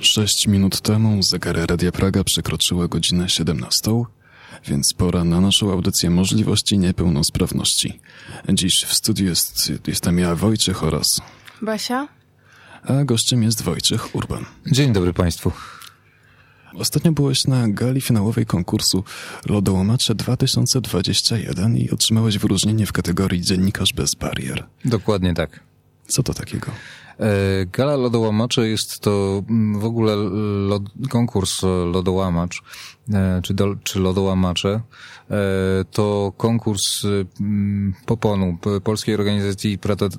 Sześć minut temu zegary Radia Praga przekroczyły godzinę 17, więc pora na naszą audycję możliwości niepełnosprawności. Dziś w studiu jest, jestem ja, Wojciech oraz... Basia? A gościem jest Wojciech Urban. Dzień dobry Państwu. Ostatnio byłeś na gali finałowej konkursu Lodołomacze 2021 i otrzymałeś wyróżnienie w kategorii Dziennikarz bez barier. Dokładnie tak. Co to takiego? E, Gala Lodołamacze jest to mm, w ogóle lod, konkurs Lodołamacz, e, czy, do, czy Lodołamacze. E, to konkurs mm, Poponu, Polskiej Organizacji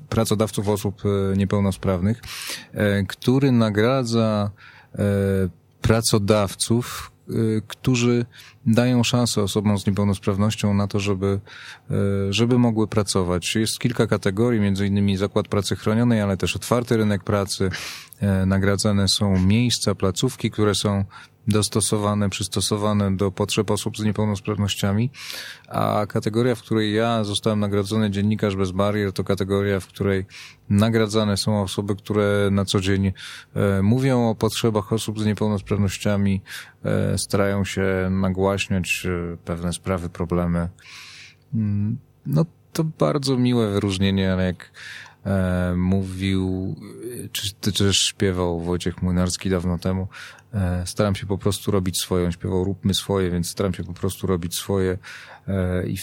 Pracodawców Osób Niepełnosprawnych, który nagradza pracodawców, którzy dają szansę osobom z niepełnosprawnością na to, żeby, żeby mogły pracować. Jest kilka kategorii, między innymi zakład pracy chronionej, ale też otwarty rynek pracy. Nagradzane są miejsca, placówki, które są dostosowane, przystosowane do potrzeb osób z niepełnosprawnościami, a kategoria, w której ja zostałem nagrodzony dziennikarz bez barier, to kategoria, w której nagradzane są osoby, które na co dzień e, mówią o potrzebach osób z niepełnosprawnościami, e, starają się nagłaśniać e, pewne sprawy, problemy. Mm, no to bardzo miłe wyróżnienie, ale jak e, mówił, czy, czy też śpiewał Wojciech Młynarski dawno temu, E, staram się po prostu robić swoje. śpiewał róbmy swoje, więc staram się po prostu robić swoje e, i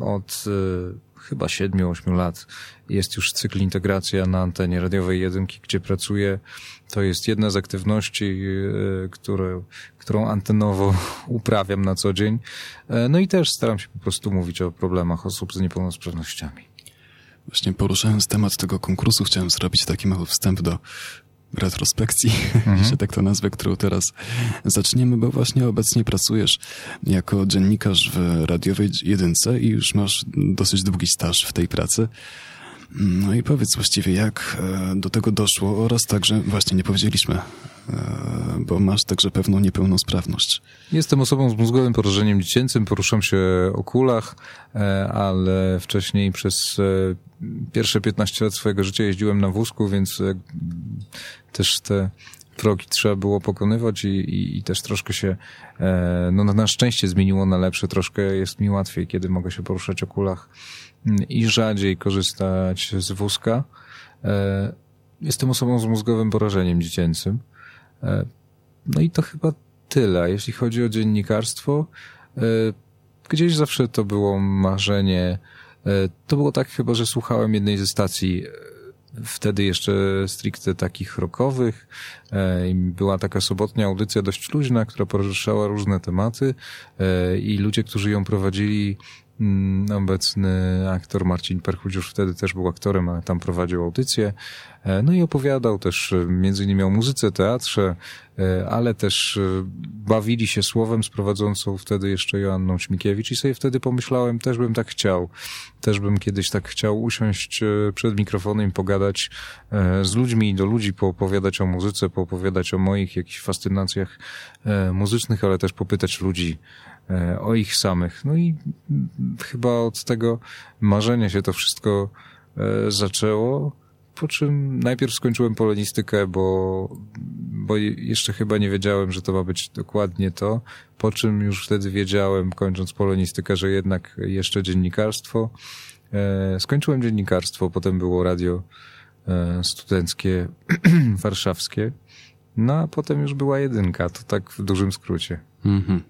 od e, chyba 7-8 lat jest już cykl integracja na antenie radiowej jedynki, gdzie pracuję. To jest jedna z aktywności, które, którą antenowo uprawiam na co dzień. No i też staram się po prostu mówić o problemach osób z niepełnosprawnościami. Właśnie poruszając temat tego konkursu, chciałem zrobić taki mały wstęp do retrospekcji, mhm. jeśli tak to nazwę, którą teraz zaczniemy, bo właśnie obecnie pracujesz jako dziennikarz w radiowej jedynce i już masz dosyć długi staż w tej pracy. No i powiedz właściwie, jak e, do tego doszło oraz także, właśnie nie powiedzieliśmy, bo masz także pewną niepełnosprawność. Jestem osobą z mózgowym porażeniem dziecięcym, poruszam się o kulach, e, ale wcześniej przez pierwsze 15 lat swojego życia jeździłem na wózku, więc też te progi trzeba było pokonywać i, i, i, też troszkę się, no na szczęście zmieniło na lepsze, troszkę jest mi łatwiej, kiedy mogę się poruszać o kulach i rzadziej korzystać z wózka. E, jestem osobą z mózgowym porażeniem dziecięcym. E, no i to chyba tyle. Jeśli chodzi o dziennikarstwo, e, gdzieś zawsze to było marzenie. To było tak chyba, że słuchałem jednej ze stacji wtedy jeszcze stricte takich rockowych. Była taka sobotnia audycja dość luźna, która poruszała różne tematy i ludzie, którzy ją prowadzili, obecny aktor Marcin Perchuć już wtedy też był aktorem, ale tam prowadził audycję. E, no i opowiadał też e, między innymi o muzyce, teatrze, e, ale też bawili się słowem z prowadzącą wtedy jeszcze Joanną Śmikiewicz i sobie wtedy pomyślałem, też bym tak chciał. Też bym kiedyś tak chciał usiąść przed mikrofonem i pogadać z ludźmi, do ludzi, poopowiadać o muzyce, poopowiadać o moich jakichś fascynacjach muzycznych, ale też popytać ludzi, o ich samych. No i chyba od tego marzenia się to wszystko e, zaczęło. Po czym najpierw skończyłem polonistykę, bo, bo jeszcze chyba nie wiedziałem, że to ma być dokładnie to. Po czym już wtedy wiedziałem, kończąc polonistykę, że jednak jeszcze dziennikarstwo. E, skończyłem dziennikarstwo, potem było radio studenckie warszawskie. No a potem już była jedynka, to tak w dużym skrócie. Mhm.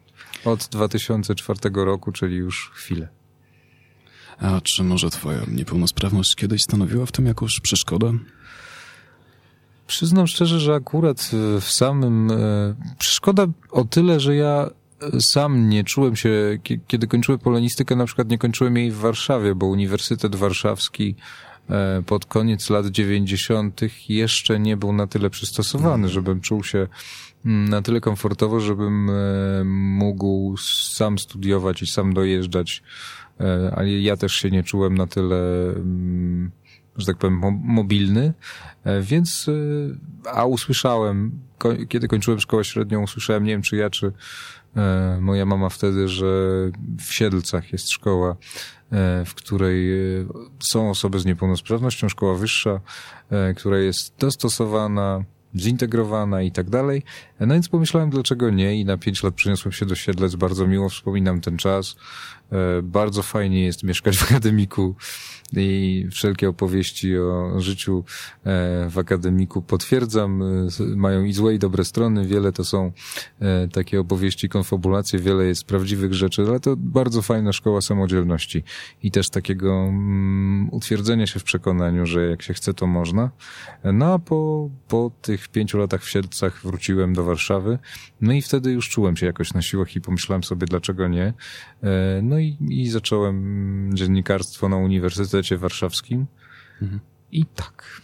Od 2004 roku, czyli już chwilę. A czy może twoja niepełnosprawność kiedyś stanowiła w tym jakąś przeszkodę? Przyznam szczerze, że akurat e, w samym... E, przeszkoda o tyle, że ja sam nie czułem się, kiedy kończyłem polonistykę, na przykład nie kończyłem jej w Warszawie, bo Uniwersytet Warszawski e, pod koniec lat 90. jeszcze nie był na tyle przystosowany, żebym czuł się Mm, na tyle komfortowo, żebym e, mógł sam studiować i sam dojeżdżać, e, ale ja też się nie czułem na tyle, mm, że tak powiem, mobilny, e, więc, a usłyszałem, kiedy kończyłem szkołę średnią, usłyszałem, nie wiem czy ja, czy moja mama wtedy, że w Siedlcach jest szkoła, w której są osoby z niepełnosprawnością, szkoła wyższa, która jest dostosowana zintegrowana i tak dalej. No więc pomyślałem, dlaczego nie i na pięć lat przeniosłem się do Siedlec, bardzo miło wspominam ten czas. E, bardzo fajnie jest mieszkać w akademiku i wszelkie opowieści o życiu e, w akademiku potwierdzam. E, mają i złe i dobre strony. Wiele to są takie opowieści, konfabulacje, wiele jest prawdziwych rzeczy, ale to bardzo fajna szkoła samodzielności i też takiego um, utwierdzenia się w przekonaniu, że jak się chce, to można. No a po, po tych pięciu latach w Siedlcach wróciłem do Warszawy, no i wtedy już czułem się jakoś na siłach i pomyślałem sobie, dlaczego nie. No i, i zacząłem dziennikarstwo na Uniwersytecie Warszawskim. Mhm. I tak.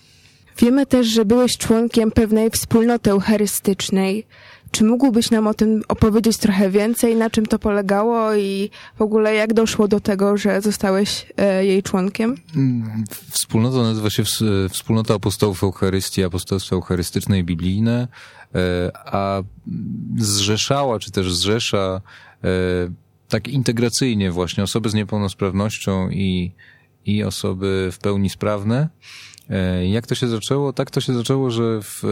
Wiemy też, że byłeś członkiem pewnej wspólnoty eucharystycznej. Czy mógłbyś nam o tym opowiedzieć trochę więcej, na czym to polegało i w ogóle jak doszło do tego, że zostałeś e, jej członkiem? Mm, wspólnota nazywa się Wspólnota Apostołów Eucharystii, Apostolstwo Eucharystyczne i Biblijne, e, a zrzeszała, czy też zrzesza e, tak integracyjnie właśnie osoby z niepełnosprawnością i, i osoby w pełni sprawne. Jak to się zaczęło? Tak to się zaczęło, że w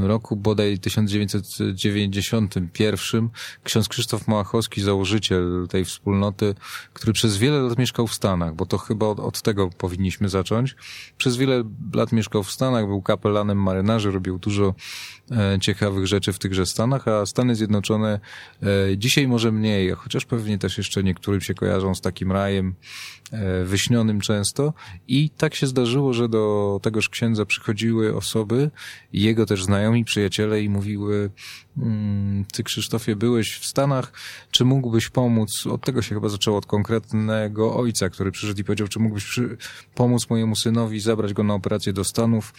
roku bodaj 1991 ksiądz Krzysztof Małachowski, założyciel tej wspólnoty, który przez wiele lat mieszkał w Stanach, bo to chyba od, od, tego powinniśmy zacząć. Przez wiele lat mieszkał w Stanach, był kapelanem marynarzy, robił dużo e, ciekawych rzeczy w tychże Stanach, a Stany Zjednoczone e, dzisiaj może mniej, chociaż pewnie też jeszcze niektórym się kojarzą z takim rajem e, wyśnionym często. I tak się zdarzyło, że do tegoż księdza przychodziły osoby, jego też znajomi, przyjaciele i mówiły, ty Krzysztofie byłeś w Stanach, czy mógłbyś pomóc, od tego się chyba zaczęło, od konkretnego ojca, który przyszedł i powiedział, czy mógłbyś przy, pomóc mojemu synowi, zabrać go na operację do Stanów,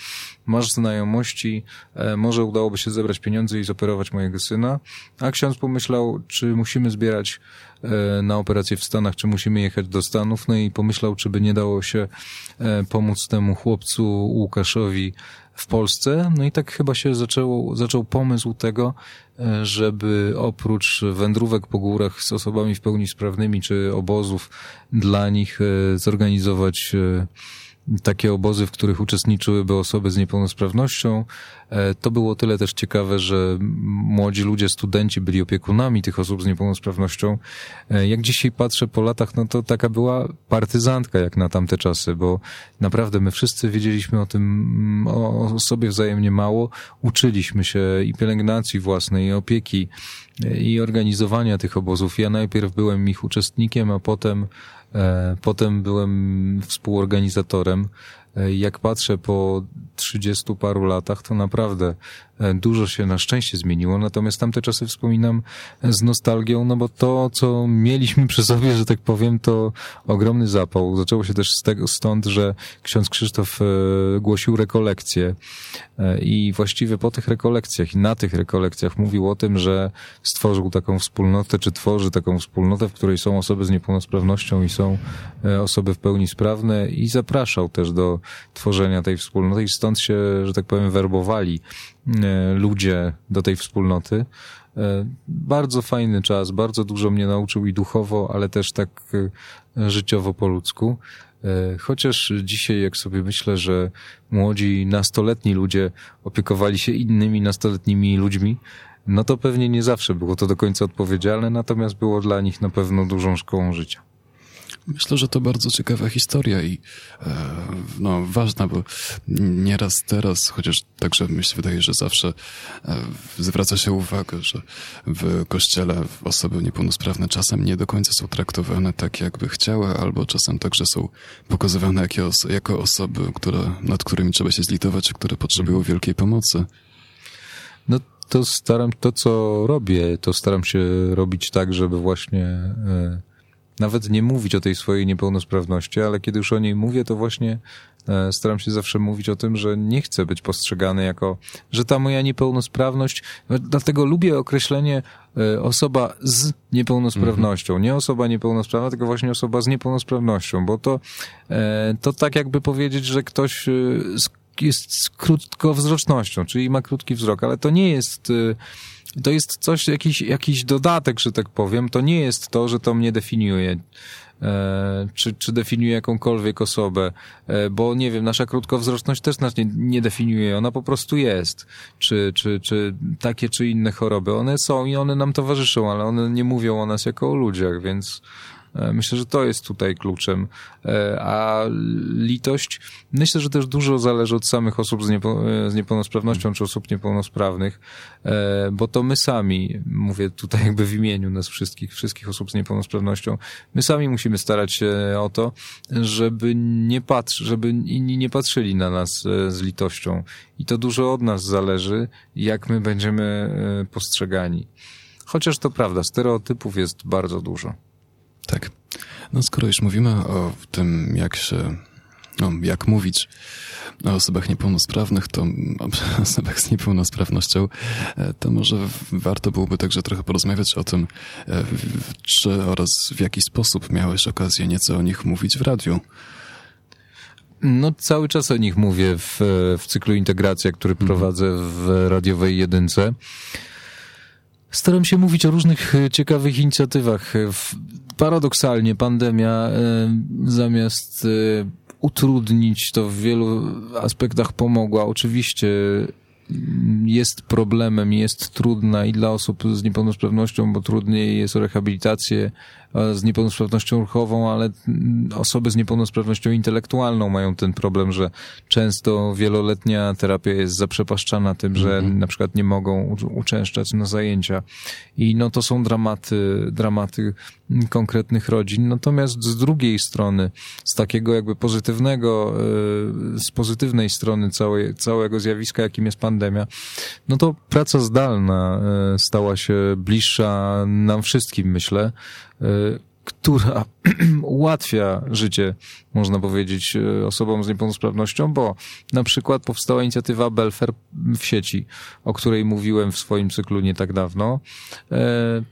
masz znajomości, e, może udałoby się zebrać pieniądze i zoperować mojego syna, a ksiądz pomyślał, czy musimy zbierać e, na operację w Stanach, czy musimy jechać do Stanów, no i pomyślał, czy by nie dało się e, pomóc temu chłopcu Łukaszowi w Polsce. No i tak chyba się zaczęło, zaczął pomysł tego, żeby oprócz wędrówek po górach z osobami w pełni sprawnymi, czy obozów dla nich e, zorganizować e, takie obozy, w których uczestniczyłyby osoby z niepełnosprawnością. E, to było tyle też ciekawe, że młodzi ludzie, studenci byli opiekunami tych osób z niepełnosprawnością. E, jak dzisiaj patrzę po latach, no to taka była partyzantka jak na tamte czasy, bo naprawdę my wszyscy wiedzieliśmy o tym, o sobie wzajemnie mało. Uczyliśmy się i pielęgnacji własnej, i opieki, e, i organizowania tych obozów. Ja najpierw byłem ich uczestnikiem, a potem potem byłem współorganizatorem. E, jak patrzę po trzydziestu paru latach, to naprawdę E, dużo się na szczęście zmieniło, natomiast tamte czasy wspominam z nostalgią, no bo to, co mieliśmy przy sobie, że tak powiem, to ogromny zapał. Zaczęło się też z tego, stąd, że ksiądz Krzysztof e, głosił rekolekcje. E, i właściwie po tych rekolekcjach i na tych rekolekcjach mówił o tym, że stworzył taką wspólnotę, czy tworzy taką wspólnotę, w której są osoby z niepełnosprawnością i są osoby w pełni sprawne i zapraszał też do tworzenia tej wspólnoty. I stąd się, że tak powiem, werbowali E, ludzie do tej wspólnoty. E, bardzo fajny czas, bardzo dużo mnie nauczył i duchowo, ale też tak e, życiowo po ludzku. Chociaż dzisiaj, jak sobie myślę, że młodzi, nastoletni ludzie opiekowali się innymi nastoletnimi ludźmi, no to pewnie nie zawsze było to do końca odpowiedzialne, natomiast było dla nich na pewno dużą szkołą życia. Myślę, że to bardzo ciekawa historia i e, no, ważna, bo nieraz teraz, chociaż także mi się wydaje, że zawsze e, zwraca się uwagę, że w kościele osoby niepełnosprawne czasem nie do końca są traktowane tak, jakby chciały, albo czasem także są pokazywane jako, jako osoby, które, nad którymi trzeba się zlitować, które potrzebują mhm. wielkiej pomocy. No to staram, to co robię, to staram się robić tak, żeby właśnie... E nawet nie mówić o tej swojej niepełnosprawności, ale kiedy już o niej mówię, to właśnie e, staram się zawsze mówić o tym, że nie chcę być postrzegany jako, że ta moja niepełnosprawność, no, dlatego lubię określenie e, osoba z niepełnosprawnością. Nie osoba niepełnosprawna, tylko właśnie osoba z niepełnosprawnością, bo to, e, to tak jakby powiedzieć, że ktoś jest krótkowzrocznością, czyli ma krótki wzrok, ale to nie jest to jest coś, jakiś, jakiś dodatek, że tak powiem. To nie jest to, że to mnie definiuje. E, czy, czy definiuje jakąkolwiek osobę, e, bo nie wiem, nasza krótkowzroczność też nas nie, nie definiuje, ona po prostu jest. Czy, czy, czy takie, czy inne choroby, one są i one nam towarzyszą, ale one nie mówią o nas jako o ludziach, więc myślę, że to jest tutaj kluczem. E, a litość, myślę, że też dużo zależy od samych osób z, niepo, e, z niepełnosprawnością czy osób niepełnosprawnych, bo to my sami, mówię tutaj jakby w imieniu nas wszystkich, wszystkich osób z niepełnosprawnością, my sami musimy starać się o to, żeby nie patrz, żeby inni nie patrzyli na nas z litością. I to dużo od nas zależy, jak my będziemy postrzegani. Chociaż to prawda, stereotypów jest bardzo dużo. Tak. No skoro już mówimy o tym, jak się, no, jak mówić o osobach niepełnosprawnych, to o osobach z niepełnosprawnością, e, to może warto byłoby także trochę porozmawiać o tym, e, czy oraz w jaki sposób miałeś okazję nieco o nich mówić w radiu. No, cały czas o nich mówię w, w cyklu Integracja, który mhm. prowadzę w radiowej jedynce. Staram się mówić o różnych e, ciekawych inicjatywach. Paradoksalnie pandemia e, zamiast e, utrudnić to w wielu aspektach pomogła. Oczywiście jest problemem, jest trudna i dla osób z niepełnosprawnością, bo trudniej jest o rehabilitację z niepełnosprawnością ruchową, ale osoby z niepełnosprawnością intelektualną mają ten problem, że często wieloletnia terapia jest zaprzepaszczana tym, że mhm. na przykład nie mogą uczęszczać na zajęcia. I no to są dramaty, dramaty konkretnych rodzin. Natomiast z drugiej strony, z takiego jakby pozytywnego, e, z pozytywnej strony całej, całego zjawiska, jakim jest pandemia, no to praca zdalna e, stała się bliższa nam wszystkim, myślę. E, która ułatwia życie, można powiedzieć, e, osobom z niepełnosprawnością, bo na przykład powstała inicjatywa Belfer w sieci, o której mówiłem w swoim cyklu nie tak dawno. E,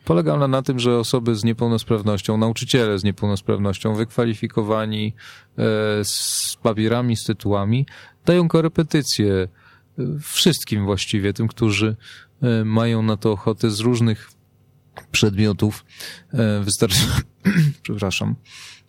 polega ona na tym, że osoby z niepełnosprawnością, nauczyciele z niepełnosprawnością, wykwalifikowani z papierami, z tytułami, dają korepetycje wszystkim właściwie, tym, którzy mają na to ochotę z różnych przedmiotów. E, wystarczy, przepraszam,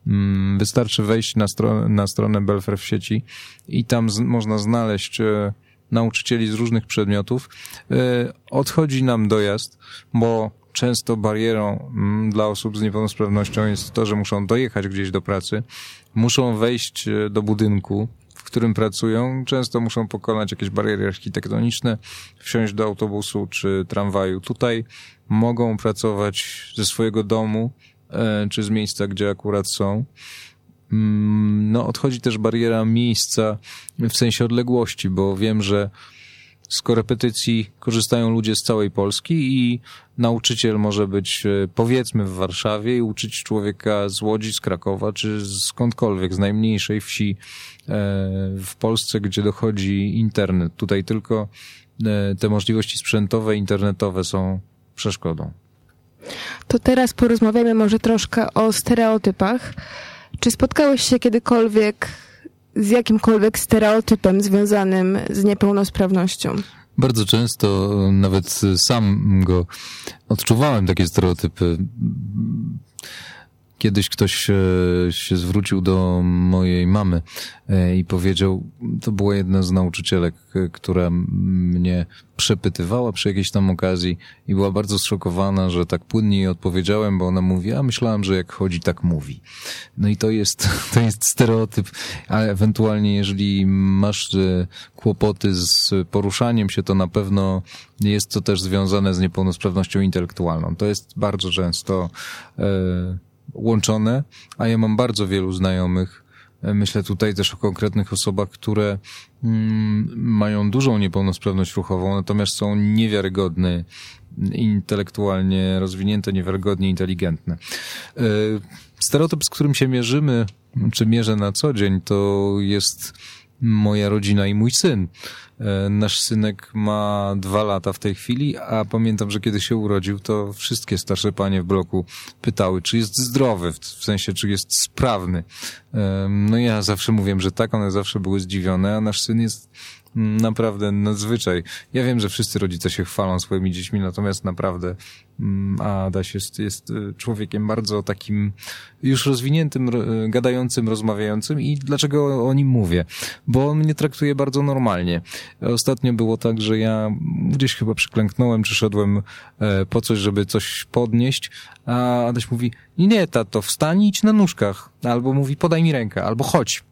mm, wystarczy wejść na, stronę, na stronę Belfer w sieci i tam z, można znaleźć e, nauczycieli z różnych przedmiotów. E, odchodzi nam dojazd, bo często barierą mm, dla osób z niepełnosprawnością jest to, że muszą dojechać gdzieś do pracy, muszą wejść do budynku, w którym pracują, często muszą pokonać jakieś bariery architektoniczne, wsiąść do autobusu czy tramwaju. Tutaj mogą pracować ze swojego domu e, czy z miejsca, gdzie akurat są. Mm, no, odchodzi też bariera miejsca w sensie odległości, bo wiem, że z korepetycji korzystają ludzie z całej Polski i nauczyciel może być e, powiedzmy w Warszawie i uczyć człowieka z Łodzi, z Krakowa czy skądkolwiek, z najmniejszej wsi e, w Polsce, gdzie dochodzi internet. Tutaj tylko te możliwości sprzętowe, internetowe są przeszkodą. To teraz porozmawiamy może troszkę o stereotypach. Czy spotkałeś się kiedykolwiek z jakimkolwiek stereotypem związanym z niepełnosprawnością? Bardzo często, nawet sam go odczuwałem, takie stereotypy. Kiedyś ktoś się zwrócił do mojej mamy e, i powiedział, to była jedna z nauczycielek, e, która mnie przepytywała przy jakiejś tam okazji i była bardzo zszokowana, że tak płynnie jej odpowiedziałem, bo ona mówi, a myślałam, że jak chodzi, tak mówi. No i to jest, to jest stereotyp, ale ewentualnie jeżeli masz e, kłopoty z poruszaniem się, to na pewno jest to też związane z niepełnosprawnością intelektualną. To jest bardzo często łączone, a ja mam bardzo wielu znajomych. E, myślę tutaj też o konkretnych osobach, które mm, mają dużą niepełnosprawność ruchową, natomiast są niewiarygodne, intelektualnie rozwinięte, niewiarygodnie inteligentne. E, stereotyp, z którym się mierzymy, czy mierzę na co dzień, to jest moja rodzina i mój syn. E, nasz synek ma dwa lata w tej chwili, a pamiętam, że kiedy się urodził, to wszystkie starsze panie w bloku pytały, czy jest zdrowy, w sensie, czy jest sprawny. E, no ja zawsze mówiłem, że tak, one zawsze były zdziwione, a nasz syn jest naprawdę nadzwyczaj. Ja wiem, że wszyscy rodzice się chwalą swoimi dziećmi, natomiast naprawdę mm, Adaś jest, jest y, człowiekiem bardzo takim już rozwiniętym, gadającym, rozmawiającym i dlaczego o nim mówię? Bo on mnie traktuje bardzo normalnie. Ostatnio było tak, że ja gdzieś chyba przyklęknąłem, czy szedłem e, po coś, żeby coś podnieść, a Adaś mówi, nie, tato, wstań idź na nóżkach. Albo mówi, podaj mi rękę, albo chodź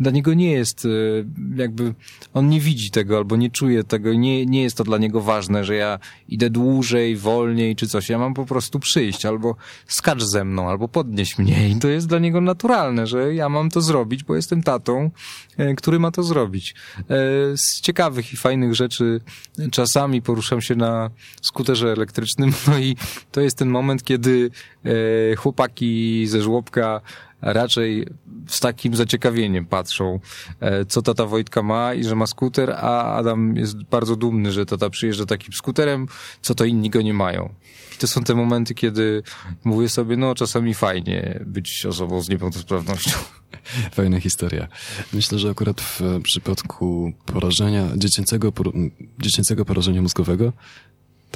dla niego nie jest y, jakby, on nie widzi tego albo nie czuje tego, nie, nie jest to dla niego ważne, że ja idę dłużej, wolniej czy coś. Ja mam po prostu przyjść albo skacz ze mną, albo podnieś mnie i to jest dla niego naturalne, że ja mam to zrobić, bo jestem tatą, e, który ma to zrobić. E, z ciekawych i fajnych rzeczy czasami poruszam się na skuterze elektrycznym, no i to jest ten moment, kiedy e, chłopaki ze żłobka raczej z takim zaciekawieniem patrzą, e, co tata Wojtka ma i że ma skuter, a Adam jest bardzo dumny, że tata przyjeżdża takim skuterem, co to inni go nie mają. I to są te momenty, kiedy mówię sobie, no czasami fajnie być osobą z niepełnosprawnością. Fajna historia. Myślę, że akurat w przypadku porażenia, dziecięcego, dziecięcego porażenia mózgowego,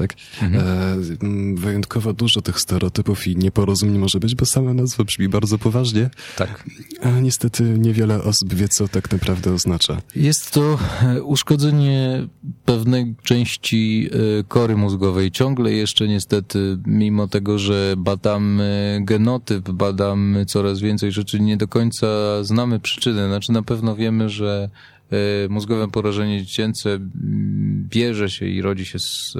tak? Mhm. E, wyjątkowo dużo tych stereotypów i nieporozumień może być, bo sama nazwa brzmi bardzo poważnie. Tak. A niestety niewiele osób wie, co tak naprawdę oznacza. Jest to e, uszkodzenie pewnej części e, kory mózgowej. Ciągle jeszcze niestety, mimo tego, że badamy genotyp, badamy coraz więcej rzeczy, nie do końca znamy przyczyny. Znaczy na pewno wiemy, że mózgowe porażenie dziecięce bierze się i rodzi się z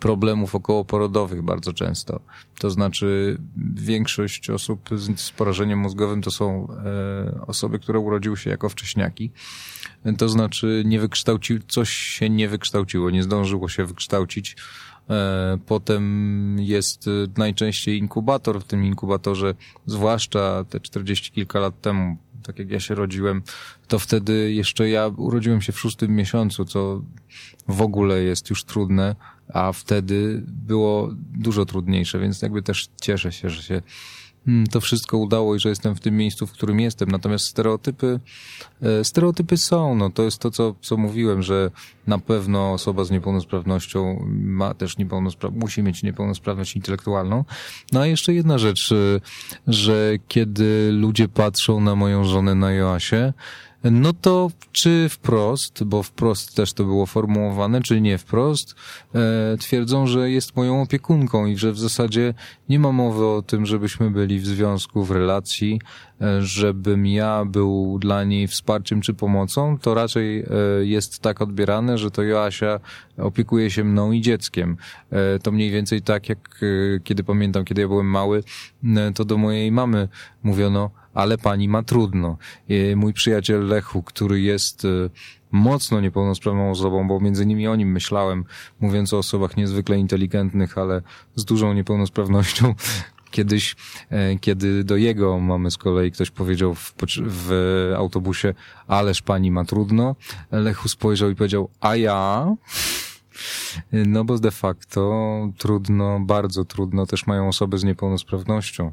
problemów okołoporodowych bardzo często. To znaczy większość osób z porażeniem mózgowym to są e, osoby, które urodziły się jako wcześniaki. To znaczy nie wykształcił, coś się nie wykształciło, nie zdążyło się wykształcić. Potem jest najczęściej inkubator. W tym inkubatorze, zwłaszcza te 40 kilka lat temu, tak jak ja się rodziłem, to wtedy jeszcze ja urodziłem się w szóstym miesiącu, co w ogóle jest już trudne, a wtedy było dużo trudniejsze, więc jakby też cieszę się, że się Hmm, to wszystko udało i że jestem w tym miejscu, w którym jestem. Natomiast stereotypy, e, stereotypy są, no to jest to, co, co mówiłem, że na pewno osoba z niepełnosprawnością ma też niepełnosprawność, musi mieć niepełnosprawność intelektualną. No a jeszcze jedna rzecz, e, że kiedy ludzie patrzą na moją żonę na Joasie, no to czy wprost, bo wprost też to było formułowane, czy nie wprost, e, twierdzą, że jest moją opiekunką i że w zasadzie nie ma mowy o tym, żebyśmy byli w związku, w relacji, żebym ja był dla niej wsparciem czy pomocą, to raczej e, jest tak odbierane, że to Joasia opiekuje się mną i dzieckiem. E, to mniej więcej tak, jak e, kiedy pamiętam, kiedy ja byłem mały, to do mojej mamy mówiono, ale pani ma trudno. Mój przyjaciel Lechu, który jest mocno niepełnosprawną osobą, bo między innymi o nim myślałem, mówiąc o osobach niezwykle inteligentnych, ale z dużą niepełnosprawnością. Kiedyś, e, kiedy do jego mamy z kolei ktoś powiedział w, w autobusie, ależ pani ma trudno, Lechu spojrzał i powiedział, a ja... No bo de facto trudno, bardzo trudno też mają osoby z niepełnosprawnością.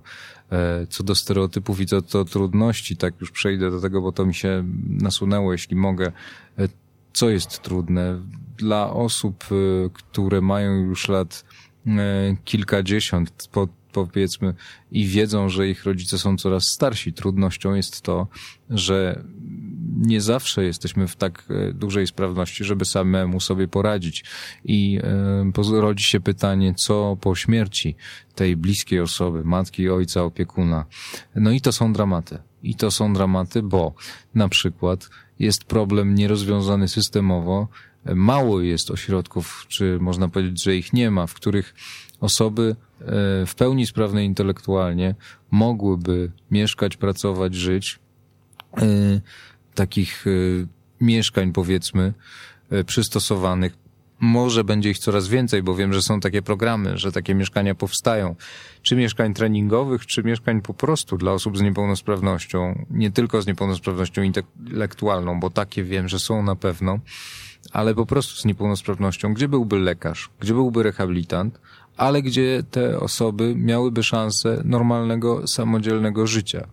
E, co do stereotypów i co do trudności, tak już przejdę do tego, bo to mi się nasunęło, jeśli mogę. E, co jest trudne? Dla osób, które mają już lat kilkadziesiąt, po, powiedzmy, i wiedzą, że ich rodzice są coraz starsi, trudnością jest to, że nie zawsze jesteśmy w tak e, dużej sprawności, żeby samemu sobie poradzić. I e, rodzi się pytanie, co po śmierci tej bliskiej osoby, matki, ojca, opiekuna. No i to są dramaty. I to są dramaty, bo na przykład jest problem nierozwiązany systemowo, mało jest ośrodków, czy można powiedzieć, że ich nie ma, w których osoby e, w pełni sprawne intelektualnie mogłyby mieszkać, pracować, żyć takich y, mieszkań, powiedzmy, przystosowanych może będzie ich coraz więcej, bo wiem, że są takie programy, że takie mieszkania powstają, czy mieszkań treningowych, czy mieszkań po prostu dla osób z niepełnosprawnością, nie tylko z niepełnosprawnością intelektualną, bo takie wiem, że są na pewno, ale po prostu z niepełnosprawnością, gdzie byłby lekarz, gdzie byłby rehabilitant, ale gdzie te osoby miałyby szansę normalnego, samodzielnego życia?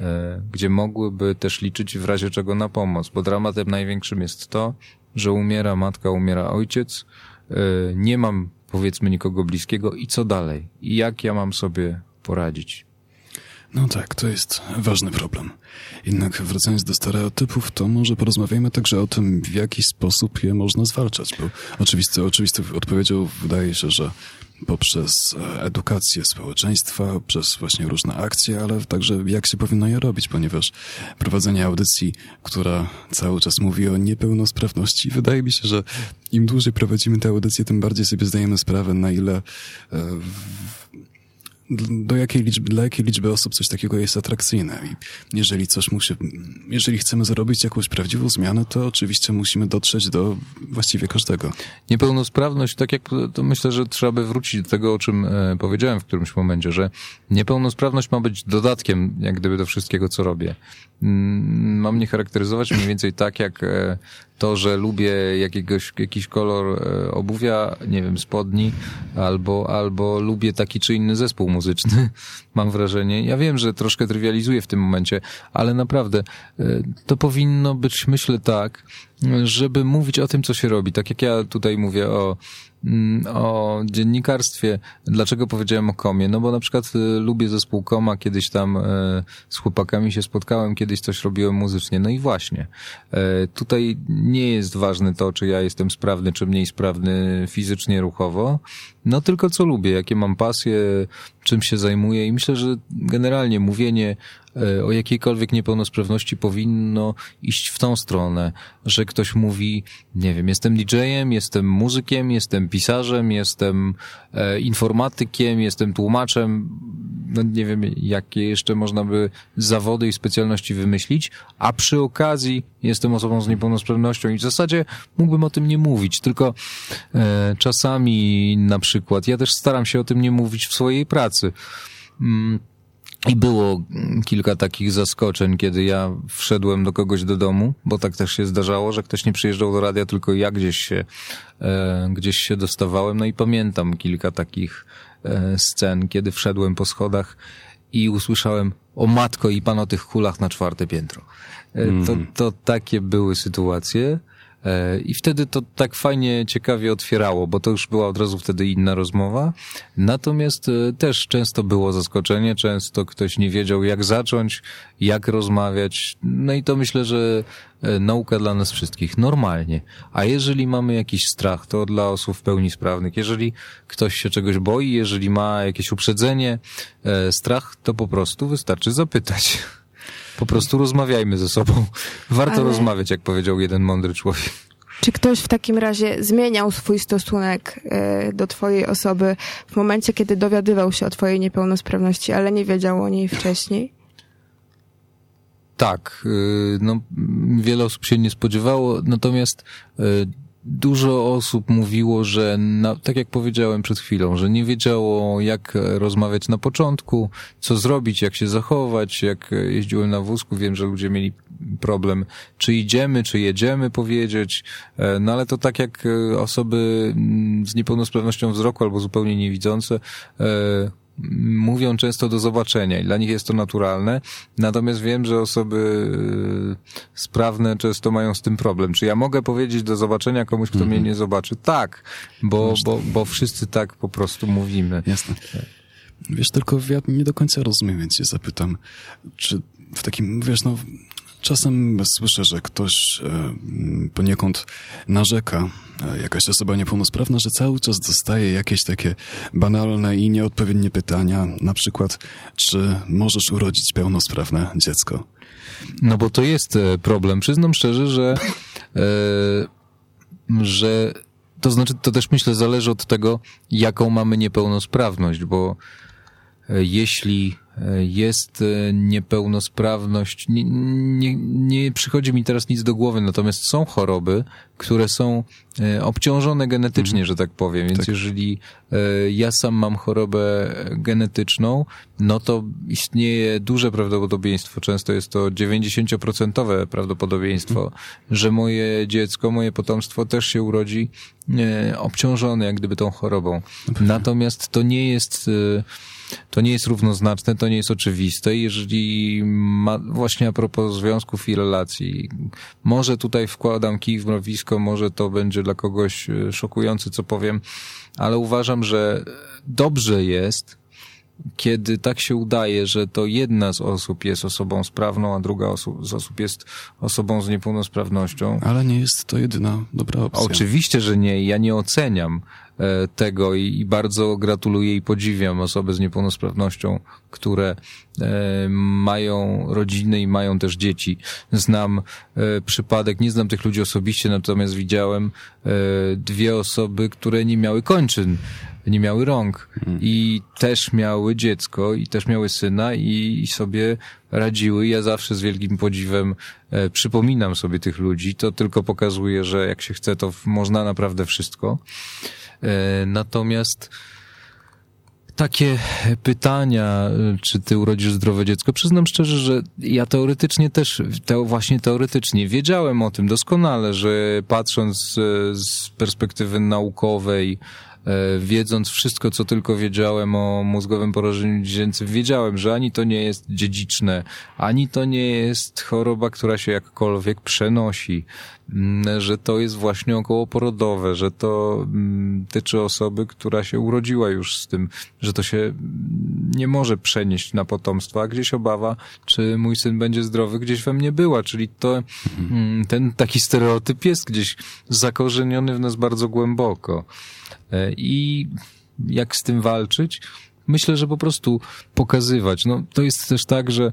E, gdzie mogłyby też liczyć w razie czego na pomoc, bo dramatem największym jest to, że umiera matka, umiera ojciec, e, nie mam powiedzmy nikogo bliskiego i co dalej? I jak ja mam sobie poradzić? No tak, to jest ważny problem. Jednak wracając do stereotypów, to może porozmawiajmy także o tym, w jaki sposób je można zwalczać, bo oczywiste, oczywistą odpowiedzią wydaje się, że poprzez e, edukację społeczeństwa, przez właśnie różne akcje, ale także jak się powinno je robić, ponieważ prowadzenie audycji, która cały czas mówi o niepełnosprawności, wydaje mi się, że im dłużej prowadzimy tę audycję, tym bardziej sobie zdajemy sprawę, na ile e, do jakiej liczby, dla jakiej liczby osób coś takiego jest atrakcyjne. I jeżeli coś musi, jeżeli chcemy zrobić jakąś prawdziwą zmianę, to oczywiście musimy dotrzeć do właściwie każdego. Niepełnosprawność, tak jak to myślę, że trzeba by wrócić do tego, o czym e, powiedziałem w którymś momencie, że niepełnosprawność ma być dodatkiem, jak gdyby do wszystkiego, co robię. Mm, mam mnie charakteryzować mniej więcej tak, jak e, to, że lubię jakiegoś, jakiś kolor e, obuwia, nie wiem, spodni, albo, albo lubię taki czy inny zespół muzyczny, mam wrażenie. Ja wiem, że troszkę trywializuję w tym momencie, ale naprawdę e, to powinno być, myślę tak, żeby mówić o tym, co się robi. Tak jak ja tutaj mówię o o dziennikarstwie. Dlaczego powiedziałem o komie? No bo na przykład y, lubię zespół koma, kiedyś tam y, z chłopakami się spotkałem, kiedyś coś robiłem muzycznie. No i właśnie. Y, tutaj nie jest ważne to, czy ja jestem sprawny, czy mniej sprawny fizycznie, ruchowo. No tylko co lubię, jakie mam pasje, czym się zajmuję i myślę, że generalnie mówienie o jakiejkolwiek niepełnosprawności powinno iść w tą stronę, że ktoś mówi, nie wiem, jestem DJ-em, jestem muzykiem, jestem pisarzem, jestem e, informatykiem, jestem tłumaczem, no nie wiem, jakie jeszcze można by zawody i specjalności wymyślić, a przy okazji jestem osobą z niepełnosprawnością i w zasadzie mógłbym o tym nie mówić, tylko e, czasami na przykład, ja też staram się o tym nie mówić w swojej pracy. Mm, i było kilka takich zaskoczeń, kiedy ja wszedłem do kogoś do domu, bo tak też się zdarzało, że ktoś nie przyjeżdżał do radia, tylko ja gdzieś się, e, gdzieś się dostawałem. No i pamiętam kilka takich e, scen, kiedy wszedłem po schodach i usłyszałem o matko i pan o tych kulach na czwarte piętro. E, mm. to, to takie były sytuacje. E, I wtedy to tak fajnie, ciekawie otwierało, bo to już była od razu wtedy inna rozmowa. Natomiast e, też często było zaskoczenie, często ktoś nie wiedział, jak zacząć, jak rozmawiać. No i to myślę, że e, nauka dla nas wszystkich normalnie. A jeżeli mamy jakiś strach, to dla osób w pełni sprawnych. Jeżeli ktoś się czegoś boi, jeżeli ma jakieś uprzedzenie, strach, to po prostu wystarczy zapytać. Po prostu rozmawiajmy ze sobą. Warto Ale... rozmawiać, jak powiedział jeden mądry człowiek. Czy ktoś w takim razie zmieniał swój stosunek e, do twojej osoby w momencie, kiedy dowiadywał się o twojej niepełnosprawności, ale nie wiedział o niej wcześniej? Tak, y, no, wiele osób się nie spodziewało, natomiast y, dużo osób mówiło, że, na, tak jak powiedziałem przed chwilą, że nie wiedziało, jak rozmawiać na początku, co zrobić, jak się zachować. Jak jeździłem na wózku, wiem, że ludzie mieli problem, czy idziemy, czy jedziemy powiedzieć. E, no ale to tak jak osoby mm, z niepełnosprawnością wzroku albo zupełnie niewidzące, e, mówią często do zobaczenia i dla nich jest to naturalne. Natomiast wiem, że osoby y, sprawne często mają z tym problem. Czy ja mogę powiedzieć do zobaczenia komuś, kto mm -hmm. mnie mhm. nie zobaczy? Tak, bo, bo, bo wszyscy tak po prostu mówimy. Jasne. Wiesz, tylko ja nie do końca rozumiem, więc się zapytam, czy w takim, wiesz, no, Czasem słyszę, że ktoś e, poniekąd narzeka, e, jakaś osoba niepełnosprawna, że cały czas dostaje jakieś takie banalne i nieodpowiednie pytania, na przykład, czy możesz urodzić pełnosprawne dziecko? No bo to jest e, problem. Przyznam szczerze, że, że to znaczy, to też myślę zależy od tego, jaką mamy niepełnosprawność, bo jeśli jest niepełnosprawność. Nie, nie, nie przychodzi mi teraz nic do głowy, natomiast są choroby, które są obciążone genetycznie, mhm. że tak powiem. Więc tak. jeżeli ja sam mam chorobę genetyczną, no to istnieje duże prawdopodobieństwo, często jest to 90% prawdopodobieństwo, mhm. że moje dziecko, moje potomstwo też się urodzi obciążone jak gdyby tą chorobą. Natomiast to nie jest to nie jest równoznaczne, to nie jest oczywiste. Jeżeli ma, właśnie a propos związków i relacji, może tutaj wkładam kij w mrowisko, może to będzie dla kogoś e, szokujące, co powiem, ale uważam, że dobrze jest, kiedy tak się udaje, że to jedna z osób jest osobą sprawną, a druga osób, z osób jest osobą z niepełnosprawnością. Ale nie jest to jedyna dobra opcja. Oczywiście, że nie. Ja nie oceniam tego i, bardzo gratuluję i podziwiam osoby z niepełnosprawnością, które e, mają rodziny i mają też dzieci. Znam e, przypadek, nie znam tych ludzi osobiście, natomiast widziałem dwie osoby, które nie miały kończyn nie miały rąk hmm. i też miały dziecko i też miały syna i, i sobie radziły. Ja zawsze z wielkim podziwem e, przypominam sobie tych ludzi. To tylko pokazuje, że jak się chce, to można naprawdę wszystko. E, natomiast takie pytania, czy ty urodzisz zdrowe dziecko, przyznam szczerze, że ja teoretycznie też, te, właśnie teoretycznie wiedziałem o tym doskonale, że patrząc z, z perspektywy naukowej, E, wiedząc wszystko, co tylko wiedziałem o mózgowym porażeniu dziecięcym, wiedziałem, że ani to nie jest dziedziczne, ani to nie jest choroba, która się jakkolwiek przenosi, że to jest właśnie okołoporodowe, że to mm, tyczy osoby, która się urodziła już z tym, że to się mm, nie może przenieść na potomstwo, a gdzieś obawa, czy mój syn będzie zdrowy, gdzieś we mnie była, czyli to, ten taki stereotyp jest gdzieś zakorzeniony w nas bardzo głęboko. E, I jak z tym walczyć? Myślę, że po prostu pokazywać. No, to jest też tak, że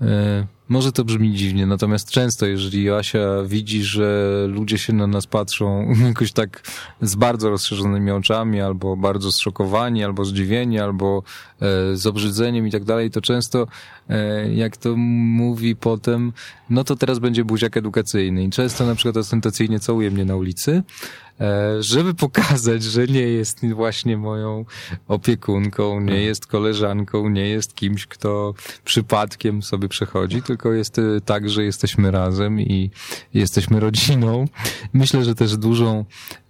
e, może to brzmi dziwnie, natomiast często, jeżeli Joasia widzi, że ludzie się na nas patrzą jakoś tak z bardzo rozszerzonymi oczami, albo bardzo zszokowani, albo zdziwieni, albo e, z obrzydzeniem i tak dalej, to często, e, jak to mówi potem, no to teraz będzie buziak edukacyjny. I często na przykład ostentacyjnie całuje mnie na ulicy, żeby pokazać, że nie jest właśnie moją opiekunką, nie jest koleżanką, nie jest kimś, kto przypadkiem sobie przechodzi, tylko jest e, tak, że jesteśmy razem i jesteśmy rodziną. Myślę, że też dużą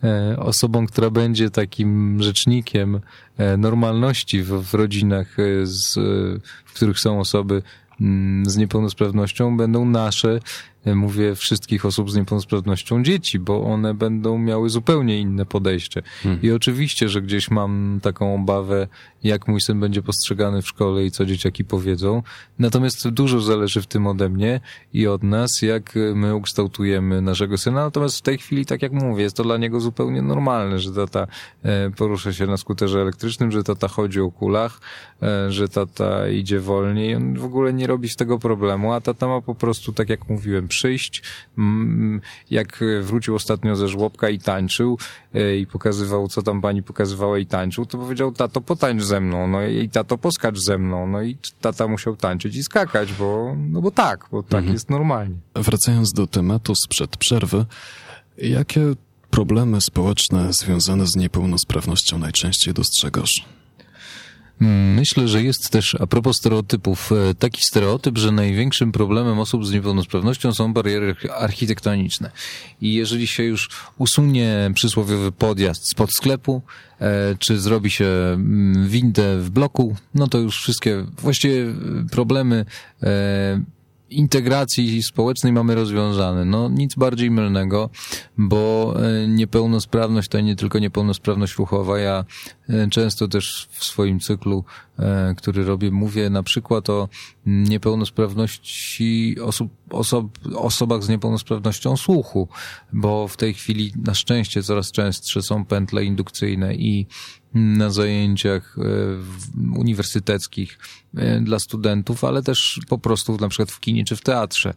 e, osobą, która będzie takim rzecznikiem normalności w, w rodzinach, z, w których są osoby mm, z niepełnosprawnością, będą nasze mówię wszystkich osób z niepełnosprawnością dzieci, bo one będą miały zupełnie inne podejście. Hmm. I oczywiście, że gdzieś mam taką obawę, jak mój syn będzie postrzegany w szkole i co dzieciaki powiedzą. Natomiast dużo zależy w tym ode mnie i od nas, jak my ukształtujemy naszego syna. Natomiast w tej chwili, tak jak mówię, jest to dla niego zupełnie normalne, że tata e, porusza się na skuterze elektrycznym, że tata chodzi o kulach, e, że tata idzie wolniej. On w ogóle nie robi z tego problemu, a tata ma po prostu, tak jak mówiłem, przyjść. Jak wrócił ostatnio ze żłobka i tańczył e, i pokazywał, co tam pani pokazywała i tańczył, to powiedział, tato, potańcz ze mną, no i tato, poskacz ze mną, no i tata musiał tańczyć i skakać, bo, no bo tak, bo tak mhm. jest normalnie. Wracając do tematu sprzed przerwy, jakie problemy społeczne związane z niepełnosprawnością najczęściej dostrzegasz? Myślę, że jest też, a propos stereotypów, e, taki stereotyp, że największym problemem osób z niepełnosprawnością są bariery architektoniczne. I jeżeli się już usunie przysłowiowy podjazd spod sklepu, e, czy zrobi się mm, windę w bloku, no to już wszystkie właściwie problemy e, integracji społecznej mamy rozwiązane. No nic bardziej mylnego, bo e, niepełnosprawność to nie tylko niepełnosprawność ruchowa. Ja e, często też w swoim cyklu, który robię, mówię na przykład o niepełnosprawności osób, osob, osobach z niepełnosprawnością słuchu, bo w tej chwili na szczęście coraz częstsze są pętle indukcyjne i na zajęciach uniwersyteckich dla studentów, ale też po prostu na przykład w kinie czy w teatrze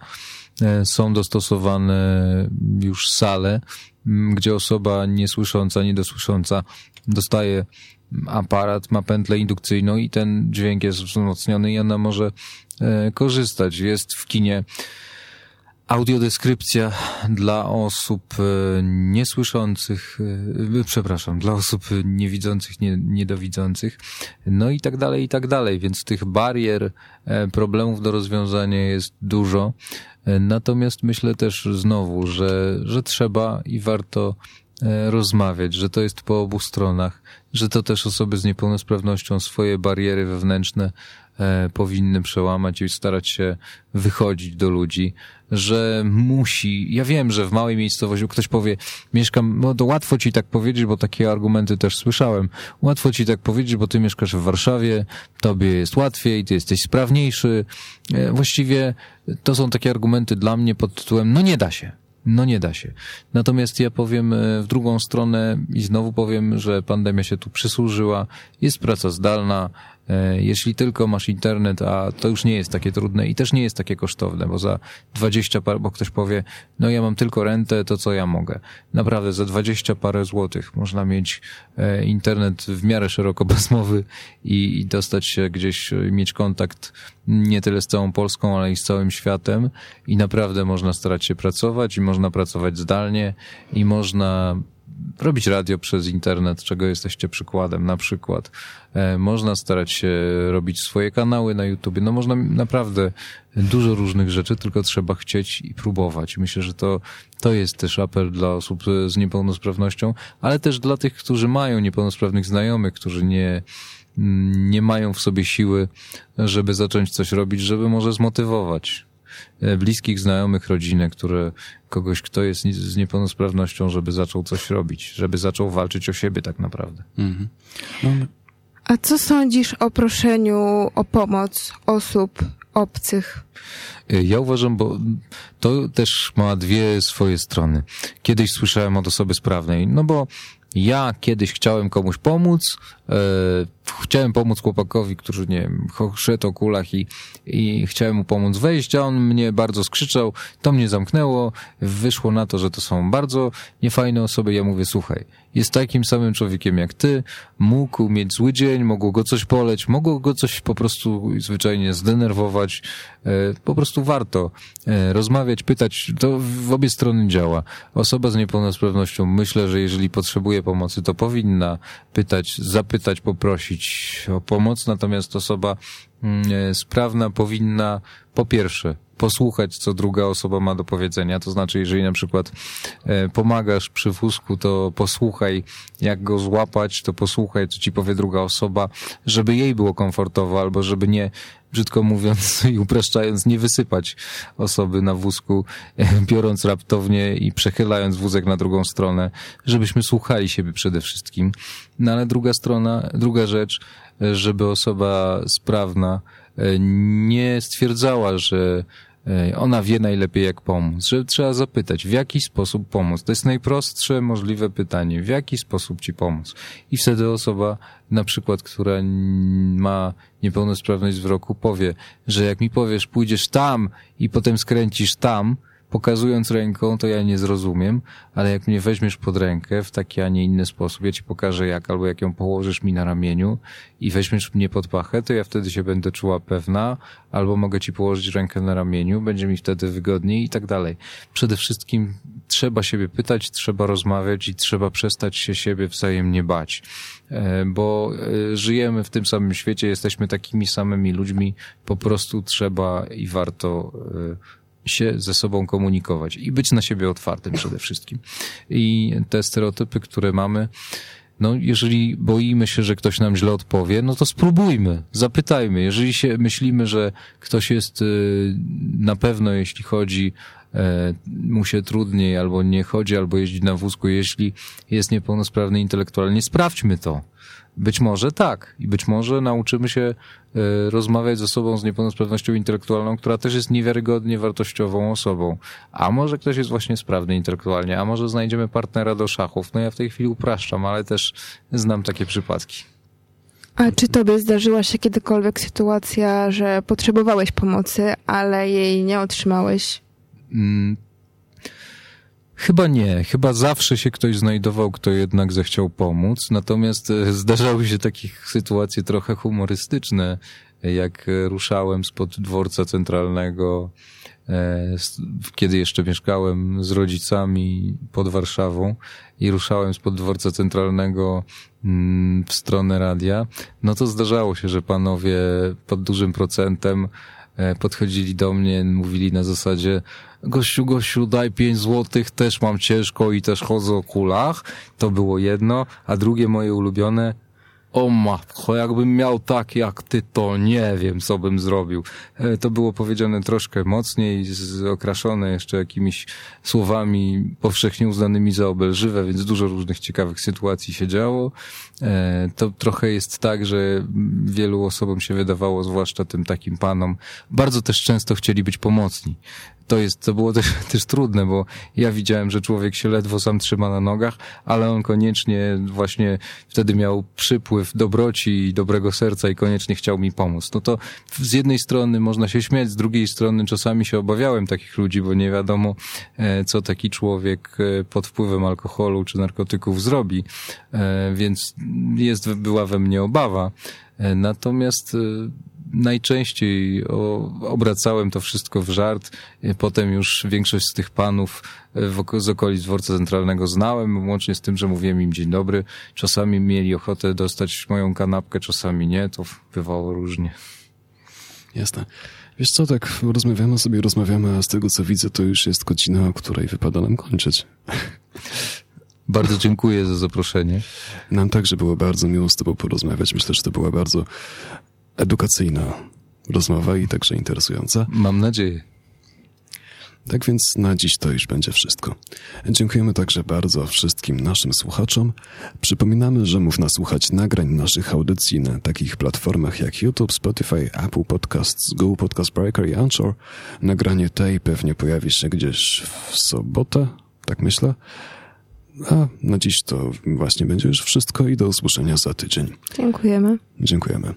są dostosowane już sale, gdzie osoba niesłysząca, niedosłysząca dostaje aparat ma pętlę indukcyjną i ten dźwięk jest wzmocniony i ona może e, korzystać. Jest w kinie audiodeskrypcja dla osób e, niesłyszących, e, przepraszam, dla osób niewidzących, nie, niedowidzących, no i tak dalej, i tak dalej, więc tych barier, problemów do rozwiązania jest dużo. Natomiast myślę też znowu, że, że trzeba i warto rozmawiać, że to jest po obu stronach, że to też osoby z niepełnosprawnością swoje bariery wewnętrzne e, powinny przełamać i starać się wychodzić do ludzi, że musi. Ja wiem, że w małej miejscowości ktoś powie, mieszkam, no to łatwo ci tak powiedzieć, bo takie argumenty też słyszałem. Łatwo ci tak powiedzieć, bo ty mieszkasz w Warszawie, tobie jest łatwiej, ty jesteś sprawniejszy. E, właściwie to są takie argumenty dla mnie pod tytułem, no nie da się. No nie da się. Natomiast ja powiem e, w drugą stronę i znowu powiem, że pandemia się tu przysłużyła, jest praca zdalna, jeśli tylko masz internet, a to już nie jest takie trudne i też nie jest takie kosztowne, bo za 20 par, bo ktoś powie, no ja mam tylko rentę, to co ja mogę? Naprawdę, za 20 parę złotych można mieć e, internet w miarę szerokopasmowy i, i dostać się gdzieś, e, mieć kontakt nie tyle z całą Polską, ale i z całym światem i naprawdę można starać się pracować i można pracować zdalnie i można robić radio przez internet, czego jesteście przykładem, na przykład. E, można starać się robić swoje kanały na YouTube. No można naprawdę dużo różnych rzeczy, tylko trzeba chcieć i próbować. Myślę, że to, to jest też apel dla osób z niepełnosprawnością, ale też dla tych, którzy mają niepełnosprawnych znajomych, którzy nie, nie mają w sobie siły, żeby zacząć coś robić, żeby może zmotywować bliskich, znajomych, rodzinę, które, kogoś, kto jest z niepełnosprawnością, żeby zaczął coś robić, żeby zaczął walczyć o siebie tak naprawdę. Mhm. No, A co sądzisz o proszeniu o pomoc osób obcych? E, ja uważam, bo to też ma dwie swoje strony. Kiedyś słyszałem od osoby sprawnej, no bo ja kiedyś chciałem komuś pomóc, e, chciałem pomóc chłopakowi, który, nie wiem, szedł o kulach i, i chciałem mu pomóc wejść, a on mnie bardzo skrzyczał, to mnie zamknęło, wyszło na to, że to są bardzo niefajne osoby. Ja mówię, słuchaj, jest takim samym człowiekiem jak ty, mógł mieć zły dzień, mogło go coś poleć, mogło go coś po prostu zwyczajnie zdenerwować. E, po prostu warto e, rozmawiać, pytać, to w obie strony działa. Osoba z niepełnosprawnością myślę, że jeżeli potrzebuje pomocy, to powinna pytać, zapytać, poprosić o pomoc, natomiast osoba sprawna powinna po pierwsze posłuchać, co druga osoba ma do powiedzenia. To znaczy, jeżeli na przykład e, pomagasz przy wózku, to posłuchaj, jak go złapać, to posłuchaj, co ci powie druga osoba, żeby jej było komfortowo, albo żeby nie, brzydko mówiąc i upraszczając, nie wysypać osoby na wózku, e, biorąc raptownie i przechylając wózek na drugą stronę, żebyśmy słuchali siebie przede wszystkim. No ale druga strona, druga rzecz, e, żeby osoba sprawna nie stwierdzała, że ona wie najlepiej jak pomóc, że trzeba zapytać, w jaki sposób pomóc. To jest najprostsze możliwe pytanie, w jaki sposób ci pomóc. I wtedy osoba, na przykład, która ma niepełnosprawność wzroku, powie, że jak mi powiesz, pójdziesz tam i potem skręcisz tam, pokazując ręką, to ja nie zrozumiem, ale jak mnie weźmiesz pod rękę w taki, a nie inny sposób, ja ci pokażę jak, albo jak ją położysz mi na ramieniu i weźmiesz mnie pod pachę, to ja wtedy się będę czuła pewna, albo mogę ci położyć rękę na ramieniu, będzie mi wtedy wygodniej i tak dalej. Przede wszystkim trzeba siebie pytać, trzeba rozmawiać i trzeba przestać się siebie wzajemnie bać, e, bo e, żyjemy w tym samym świecie, jesteśmy takimi samymi ludźmi, po prostu trzeba i warto e, się ze sobą komunikować i być na siebie otwartym przede wszystkim. I te stereotypy, które mamy, no, jeżeli boimy się, że ktoś nam źle odpowie, no to spróbujmy, zapytajmy. Jeżeli się myślimy, że ktoś jest y, na pewno, jeśli chodzi, e, mu się trudniej, albo nie chodzi, albo jeździ na wózku, jeśli jest niepełnosprawny intelektualnie, sprawdźmy to. Być może tak. I być może nauczymy się e, rozmawiać z osobą z niepełnosprawnością intelektualną, która też jest niewiarygodnie wartościową osobą. A może ktoś jest właśnie sprawny intelektualnie, a może znajdziemy partnera do szachów. No ja w tej chwili upraszczam, ale też znam takie przypadki. A czy tobie zdarzyła się kiedykolwiek sytuacja, że potrzebowałeś pomocy, ale jej nie otrzymałeś? Mm, Chyba nie. Chyba zawsze się ktoś znajdował, kto jednak zechciał pomóc. Natomiast e, zdarzały się takie sytuacje trochę humorystyczne, jak ruszałem spod dworca centralnego, e, kiedy jeszcze mieszkałem z rodzicami pod Warszawą i ruszałem spod dworca centralnego mm, w stronę radia, no to zdarzało się, że panowie pod dużym procentem e, podchodzili do mnie, mówili na zasadzie gościu, gościu, daj pięć złotych, też mam ciężko i też chodzę o kulach. To było jedno, a drugie moje ulubione, o matko, jakbym miał tak jak ty, to nie wiem, co bym zrobił. E, to było powiedziane troszkę mocniej, okraszone jeszcze jakimiś słowami powszechnie uznanymi za obelżywe, więc dużo różnych ciekawych sytuacji się działo. E, to trochę jest tak, że wielu osobom się wydawało, zwłaszcza tym takim panom, bardzo też często chcieli być pomocni to jest, to było też, też trudne, bo ja widziałem, że człowiek się ledwo sam trzyma na nogach, ale on koniecznie właśnie wtedy miał przypływ dobroci i dobrego serca i koniecznie chciał mi pomóc. No to z jednej strony można się śmiać, z drugiej strony czasami się obawiałem takich ludzi, bo nie wiadomo, e, co taki człowiek e, pod wpływem alkoholu czy narkotyków zrobi, e, więc jest, była we mnie obawa. Natomiast najczęściej obracałem to wszystko w żart. Potem już większość z tych panów e, z okolic dworca centralnego znałem, łącznie z tym, że mówiłem im dzień dobry. Czasami mieli ochotę dostać moją kanapkę, czasami nie. To bywało różnie. Jasne. Wiesz co, tak rozmawiamy sobie, rozmawiamy, a z tego co widzę, to już jest godzina, o której wypada nam kończyć. Bardzo dziękuję za zaproszenie. Nam także było bardzo miło z Tobą porozmawiać. Myślę, że to była bardzo edukacyjna rozmowa i także interesująca. Mam nadzieję. Tak więc na dziś to już będzie wszystko. Dziękujemy także bardzo wszystkim naszym słuchaczom. Przypominamy, że można słuchać nagrań naszych audycji na takich platformach jak YouTube, Spotify, Apple Podcasts, Google Podcast Breaker i Anchor. Nagranie tej pewnie pojawi się gdzieś w sobotę, tak myślę. A na dziś to właśnie będzie już wszystko i do usłyszenia za tydzień. Dziękujemy. Dziękujemy.